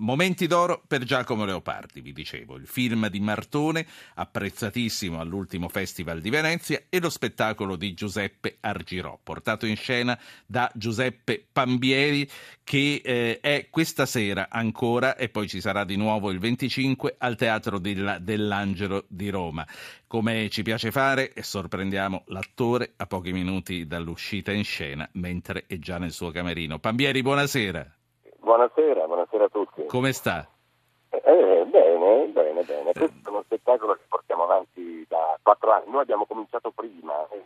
Momenti d'oro per Giacomo Leopardi, vi dicevo, il film di Martone, apprezzatissimo all'ultimo Festival di Venezia, e lo spettacolo di Giuseppe Argirò, portato in scena da Giuseppe Pambieri, che eh, è questa sera ancora, e poi ci sarà di nuovo il 25 al Teatro della, dell'Angelo di Roma. Come ci piace fare, sorprendiamo l'attore a pochi minuti dall'uscita in scena, mentre è già nel suo camerino. Pambieri, buonasera. Buonasera, buonasera a tutti. Come sta? Eh, bene, bene, bene. Questo è uno spettacolo che portiamo avanti da quattro anni. Noi abbiamo cominciato prima. Eh.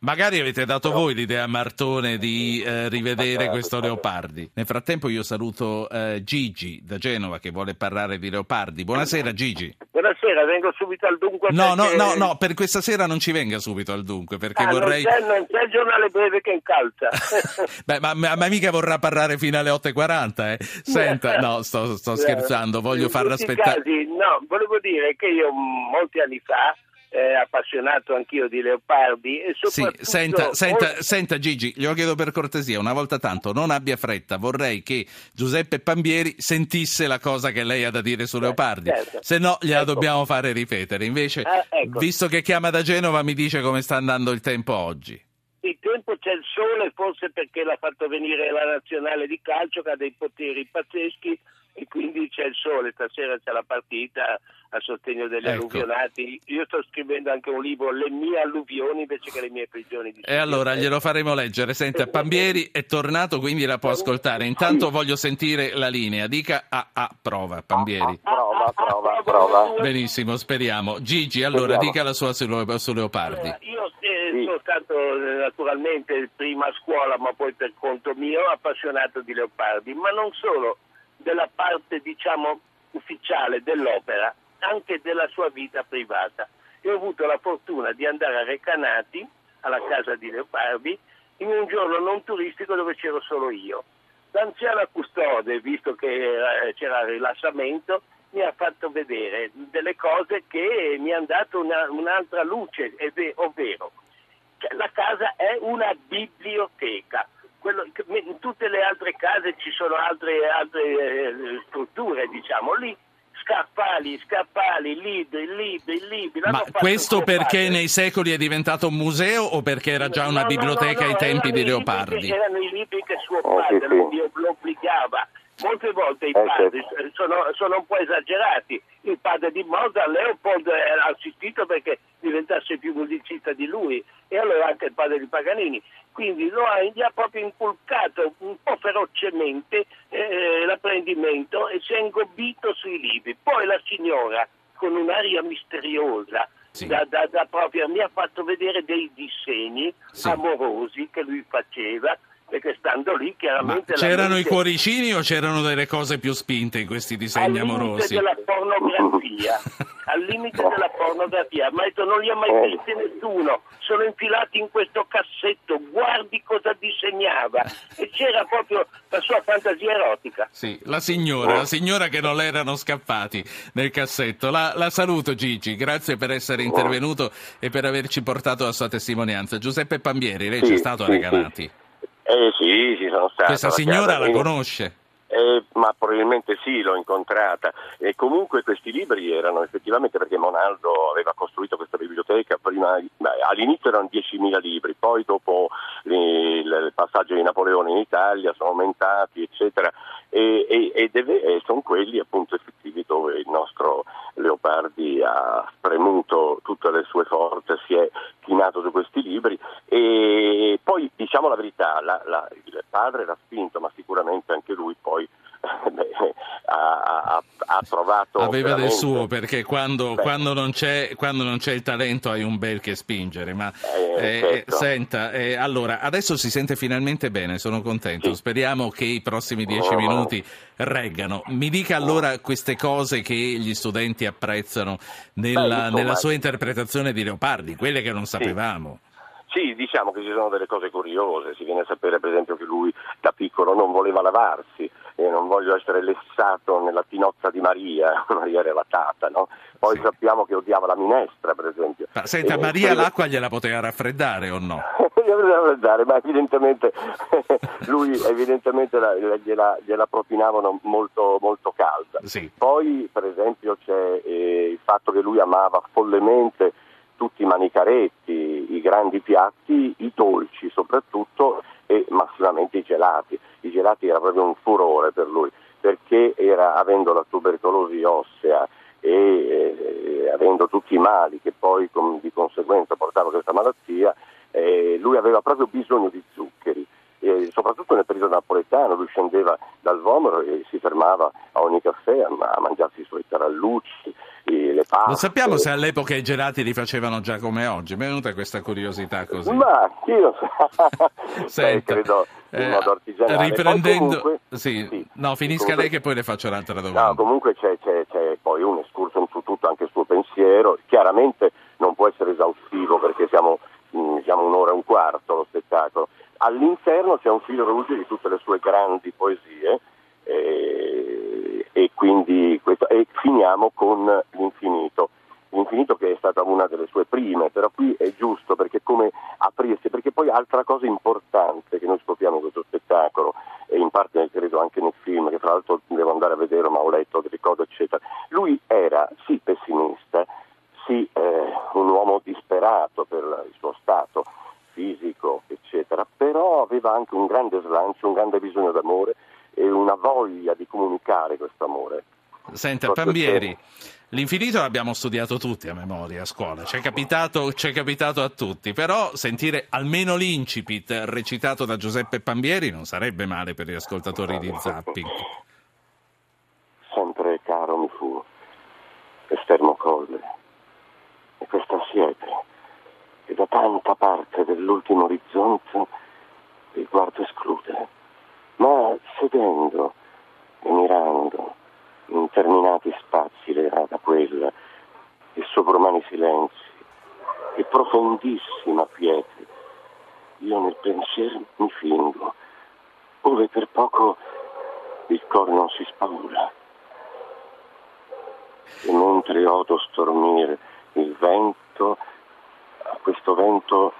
Magari avete dato voi l'idea a Martone di eh, rivedere questo Leopardi. Nel frattempo io saluto eh, Gigi da Genova che vuole parlare di Leopardi. Buonasera Gigi. Buonasera, vengo subito al dunque. No, perché... no, no, no, per questa sera non ci venga subito al dunque perché ah, vorrei... Non c'è, non c'è il giornale breve che incalza. Beh, ma, ma, mica vorrà parlare fino alle 8.40, eh. Senta, no, sto, sto scherzando, voglio farla aspettare. No, volevo dire che io molti anni fa eh, appassionato anch'io di Leopardi. E sì, senta, senta, senta, Gigi, glielo chiedo per cortesia, una volta tanto, non abbia fretta, vorrei che Giuseppe Pambieri sentisse la cosa che lei ha da dire su Leopardi, certo. se no gliela ecco. dobbiamo fare ripetere. Invece, ah, ecco. visto che chiama da Genova, mi dice come sta andando il tempo oggi. Il tempo c'è il sole, forse perché l'ha fatto venire la nazionale di calcio, che ha dei poteri pazzeschi e quindi c'è il sole, stasera c'è la partita a sostegno degli ecco. alluvionati. Io sto scrivendo anche un libro, Le mie alluvioni invece che le mie prigioni. Di e allora glielo faremo leggere. Senta, Pambieri è tornato, quindi la può ascoltare. Intanto voglio sentire la linea. Dica a, a prova, Pambieri. Prova, prova, prova. Benissimo, speriamo. Gigi, allora speriamo. dica la sua su, su Leopardi. Io eh, sono stato eh, naturalmente prima a scuola, ma poi per conto mio, appassionato di Leopardi, ma non solo della parte diciamo ufficiale dell'opera, anche della sua vita privata. E ho avuto la fortuna di andare a Recanati, alla casa di Leopardi, in un giorno non turistico dove c'ero solo io. L'anziana custode, visto che c'era rilassamento, mi ha fatto vedere delle cose che mi hanno dato una, un'altra luce, ovvero la casa è una biblioteca quello, in tutte le altre case ci sono altre, altre eh, strutture, diciamo, lì scaffali, scaffali, libri, libri, libri. Ma questo perché nei secoli è diventato un museo o perché era già una no, biblioteca no, no, ai tempi di Leopardi? erano i libri che suo padre oh, sì, sì. lo obbligava. Molte volte i eh, padri certo. sono, sono, un po' esagerati. Il padre di Mozart, Leopold, era assistito perché diventasse più musicista di lui e allora anche il padre di Paganini. Quindi lo ha, gli ha proprio inculcato un po' ferocemente eh, l'apprendimento e si è ingobbito sui libri. Poi la signora, con un'aria misteriosa, sì. da, da, da proprio, mi ha fatto vedere dei disegni sì. amorosi che lui faceva perché stando lì chiaramente... Ma c'erano mente... i cuoricini o c'erano delle cose più spinte in questi disegni al amorosi? della pornografia, al limite della pornografia, ma detto non li ha mai oh. visti nessuno, sono infilati in questo cassetto, guardi cosa disegnava e c'era proprio la sua fantasia erotica. Sì, la signora, la signora che non le erano scappati nel cassetto. La, la saluto Gigi, grazie per essere intervenuto e per averci portato la sua testimonianza. Giuseppe Pambieri, lei sì, c'è stato a Recanati? Sì. Eh sì, ci sono stato. Questa signora la conosce? Eh, ma probabilmente sì, l'ho incontrata. E comunque questi libri erano effettivamente perché Monaldo aveva costruito questa biblioteca, prima, all'inizio erano 10.000 libri, poi dopo il passaggio di Napoleone in Italia sono aumentati, eccetera, e, e, e, deve, e sono quelli appunto effettivi dove il nostro Leopardi ha spremuto tutte le sue forze, si è chinato su questi libri e poi diciamo la verità, la, la, il padre era spinto, ma sicuramente anche lui poi beh, ha, ha, ha, trovato... Aveva del suo perché quando, quando, non quando, non c'è, il talento hai un bel che spingere, ma eh, eh, certo. senta, eh, allora adesso si sente finalmente bene, sono contento, sì. speriamo che i prossimi dieci oh. minuti reggano. Mi dica allora queste cose che gli studenti apprezzano nella, Beh, nella sua interpretazione di Leopardi, quelle che non sapevamo. Sì. Sì, diciamo che ci sono delle cose curiose, si viene a sapere per esempio che lui da piccolo non voleva lavarsi, e non voglio essere lessato nella tinozza di Maria, Maria relatata, no? Poi Sì. sappiamo che odiava la minestra, per esempio. Ma senta, Eh, Maria quello- l'acqua gliela poteva raffreddare o no? Gliela ma evidentemente lui evidentemente la- la- gliela, gliela propinavano molto, molto calda. Sì. Poi per esempio c'è eh, il fatto che lui amava follemente tutti i manicaretti, grandi piatti, i dolci soprattutto e massimamente i gelati. I gelati era proprio un furore per lui perché era, avendo la tubercolosi ossea e eh, avendo tutti i mali che poi con- di conseguenza portava questa malattia, eh, lui aveva proprio bisogno di zuccheri. E soprattutto nel periodo napoletano lui scendeva dal Vomero e si fermava a ogni caffè a, a mangiarsi i suoi tarallucci, le paste. Non sappiamo se all'epoca i gelati li facevano già come oggi. Mi è venuta questa curiosità così. Ma io Beh, Senta, credo in eh, modo artigianale. Riprendendo, comunque- sì, sì, no, finisca comunque- lei che poi le faccio un'altra domanda. No, comunque c'è, c'è- c'è poi un escurso su tutto anche il suo pensiero. Chiaramente non può essere esaustivo perché siamo, mh, siamo un'ora e un quarto lo spettacolo. All'interno c'è un filo rouge di tutte le sue grandi poesie e quindi questo, e finiamo con l'infinito. L'infinito che è stata una delle sue prime, però qui è giusto perché come aprirsi, perché poi altra cosa importante che noi scopriamo in questo spettacolo e in parte credo anche nel film, che fra l'altro devo andare a vedere ma ho letto cose eccetera, lui era sì pessimista, sì eh, un uomo disperato per il suo stato fisico eccetera, però aveva anche un grande slancio, un grande bisogno d'amore e una voglia di comunicare questo amore. Senta, Proprio Pambieri, l'infinito l'abbiamo studiato tutti a memoria a scuola, ci è capitato, capitato a tutti, però sentire almeno l'incipit recitato da Giuseppe Pambieri non sarebbe male per gli ascoltatori di Zapping. Sempre caro mi fu l'esterno colle e questa siepe che da tanta parte dell'ultimo orizzonte il guardo esclude, ma sedendo e mirando in interminati spazi le rada quella e sovrumani silenzi e profondissima quiete io nel pensiero mi fingo ove per poco il cor non si spaura. E mentre odo stormire il vento a questo vento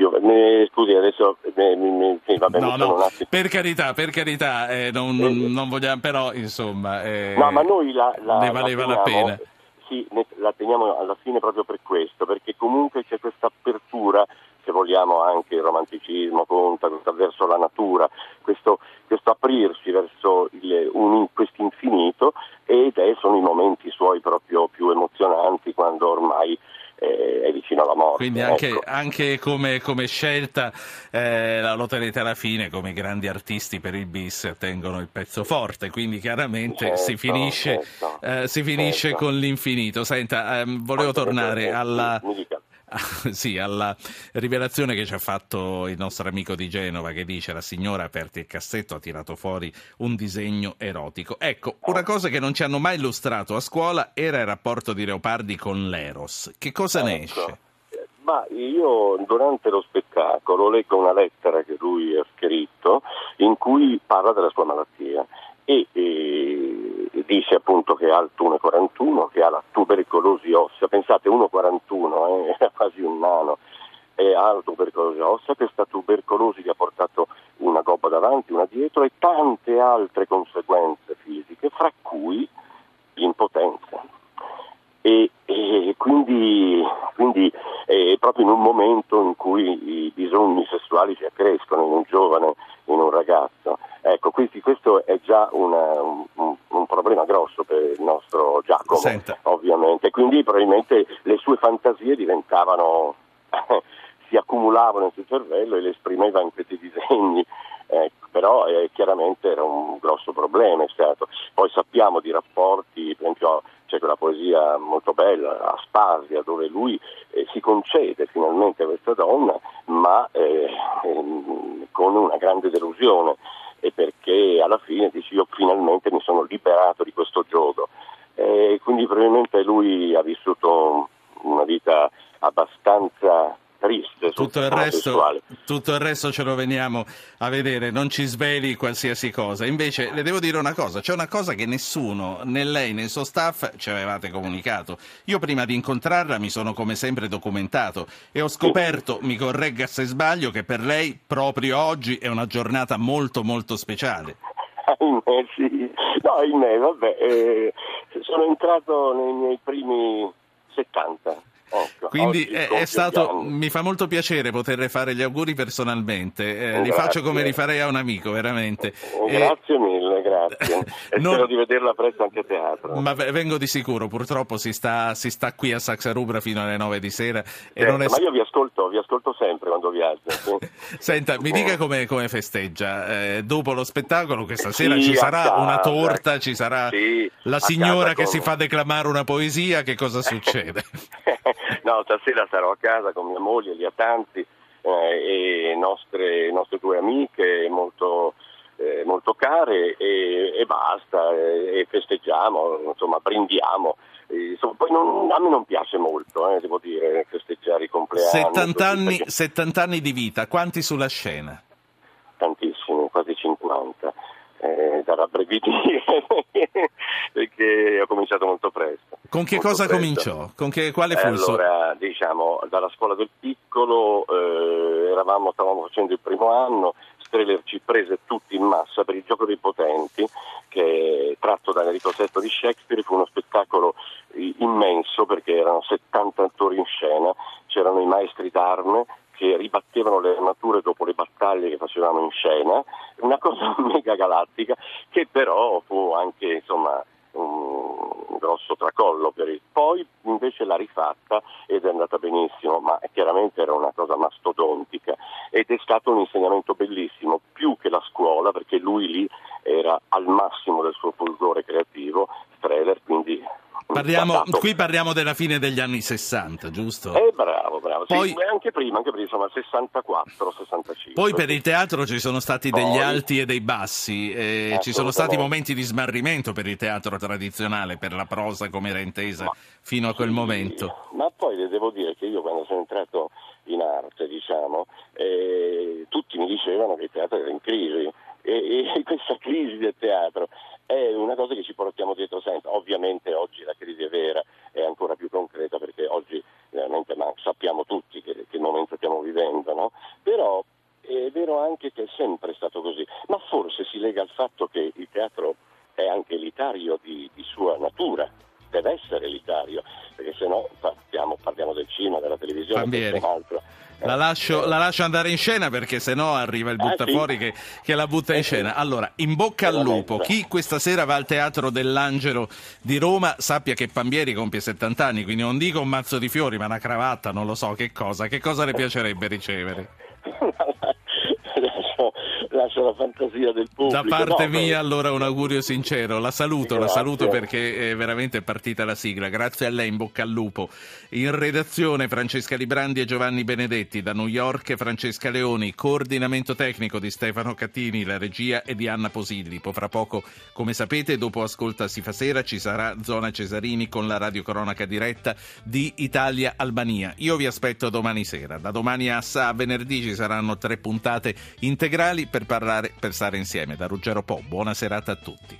io ne, scusi adesso ne, mi- sì, vabbè, No, no, per carità, per carità, eh, non, non- vogliamo, però insomma, eh, No, ma noi la, la- ne valeva la, teniamo- pena. Sì, ne- la teniamo alla fine proprio per questo, perché comunque c'è questa apertura, se vogliamo anche il romanticismo conta, questa- verso la natura, questo, questo aprirsi verso il, un, questo infinito ed è, sono i momenti suoi proprio più emozionanti quando ormai eh, è vicino alla morte. Quindi anche, ecco. anche come, come scelta eh, la loterete alla fine, come i grandi artisti per il bis tengono il pezzo forte, quindi chiaramente Certo, si finisce, certo, eh, si finisce certo. con l'infinito. Senta, ehm, volevo tornare alla, sì, alla rivelazione che ci ha fatto il nostro amico di Genova che dice la signora ha aperto il cassetto, ha tirato fuori un disegno erotico. Ecco, una cosa che non ci hanno mai illustrato a scuola era il rapporto di Leopardi con l'Eros. Che cosa ne Ecco. esce? Ma io durante lo spettacolo leggo una lettera che lui ha scritto in cui parla della sua malattia e, e dice appunto che ha il 1,41, che ha la tubercolosi ossea, pensate 1,41, eh, è quasi un nano, e ha la tubercolosi ossea, questa tubercolosi gli ha portato una gobba davanti, una dietro e tante altre conseguenze fisiche, fra cui l'impotenza. E, e quindi, quindi è proprio in un momento in cui i bisogni sessuali si accrescono in un giovane, in un ragazzo. Ecco, questi- questo è già una- un, un- problema grosso per il nostro Giacomo, Senta. ovviamente. Quindi probabilmente le sue fantasie diventavano, si accumulavano nel suo cervello e le esprimeva in questi disegni. Ecco, però eh, chiaramente era un grosso problema, è stato. Poi sappiamo di rapporti, per esempio c'è quella poesia molto bella, Aspasia, dove lui eh, si concede finalmente a questa donna, ma eh, ehm, con una grande delusione, e perché alla fine dice io finalmente mi sono liberato di questo gioco. E quindi probabilmente lui ha vissuto una vita abbastanza triste. Tutto il, resto, tutto il, resto, ce lo veniamo a vedere, non ci sveli qualsiasi cosa. Invece le devo dire una cosa, c'è una cosa che nessuno, né lei né il suo staff ci avevate comunicato. Io prima di incontrarla mi sono come sempre documentato e ho scoperto, mi corregga se sbaglio, che per lei proprio oggi è una giornata molto molto speciale. Ahimè, sì. No, ahimè, vabbè, eh, sono entrato nei miei primi 70. Quindi è stato, mi fa molto piacere poterle fare gli auguri personalmente, eh, li faccio come li farei a un amico, veramente. Grazie e... mille, grazie. E non... spero di vederla presto anche a teatro. Ma vengo di sicuro, purtroppo si sta, si sta qui a Saxa Rubra fino alle 9 di sera. Certo, è... Ma io vi ascolto, vi ascolto sempre quando viaggio. Sì. Senta, mi dica come, come festeggia. Eh, dopo lo spettacolo questa sera sì, ci sarà casa, una torta, ci sarà sì, la signora che si fa declamare una poesia, che cosa succede? No, stasera sarò a casa con mia moglie, gli Atanti eh, e nostre, nostre due amiche molto, eh, molto care e, e basta, e, e, festeggiamo, insomma brindiamo. Insomma, poi non, a me non piace molto, eh, devo dire, festeggiare i compleanni. 70 anni, perché... 70 anni di vita, quanti sulla scena? Tantissimi, quasi 50. Eh, da rabbrividire perché ho cominciato molto presto. Con che cosa presto. cominciò? Con che, quale fu allora, diciamo, dalla scuola del piccolo, eh, eravamo, stavamo facendo il primo anno, Streller ci prese tutti in massa per il gioco dei potenti, che tratto da Enrico VI di Shakespeare, fu uno spettacolo immenso perché erano 70 attori in scena, c'erano i maestri d'arme, che ribattevano le armature dopo le battaglie che facevamo in scena, una cosa mega galattica che però fu anche insomma, un grosso tracollo per il. Poi invece l'ha rifatta ed è andata benissimo, ma chiaramente era una cosa mastodontica ed è stato un insegnamento bellissimo, più che la scuola, perché lui lì era al massimo del suo fulgore creativo, Streller, quindi Parliamo, qui parliamo della fine degli anni 60, giusto? Eh, bravo, bravo. Poi, sì, anche prima, anche prima, insomma, 64, 65. Poi per il teatro ci sono stati degli poi, alti e dei bassi, eh, ci sono stati momenti di smarrimento per il teatro tradizionale, per la prosa come era intesa ma, fino a quel sì, momento. Ma poi le devo dire che io quando sono entrato in arte, diciamo, eh, tutti mi dicevano che il teatro era in crisi e, e questa crisi del teatro è una cosa che ci portiamo dietro sempre. Ovviamente oggi la crisi è vera, è ancora più concreta perché oggi veramente ma sappiamo tutti che, che momento stiamo vivendo, no? però è vero anche che è sempre stato così, ma forse si lega al fatto che il teatro è anche elitario di, di sua natura, deve essere elitario, perché se no parliamo, parliamo del cinema, della televisione, di altro la lascio, la lascio, andare in scena perché se no arriva il buttafuori ah, sì. che, che, la butta in scena. Allora, in bocca al lupo. Chi questa sera va al Teatro dell'Angelo di Roma sappia che Pambieri compie 70 anni, quindi non dico un mazzo di fiori, ma una cravatta, non lo so che cosa. Che cosa le piacerebbe ricevere? lascia la fantasia del pubblico. Da parte no, mia, allora, un augurio sincero. La saluto, Grazie. la saluto perché è veramente partita la sigla. Grazie a lei, in bocca al lupo. In redazione Francesca Librandi e Giovanni Benedetti. Da New York Francesca Leoni. Coordinamento tecnico di Stefano Cattini. La regia è di Anna Posillipo. Fra poco, come sapete, dopo Ascolta si fa sera ci sarà Zona Cesarini con la radiocronaca diretta di Italia-Albania. Io vi aspetto domani sera. Da domani a, a venerdì ci saranno tre puntate integrali per parlare, per stare insieme. Da Ruggero Po, buona serata a tutti.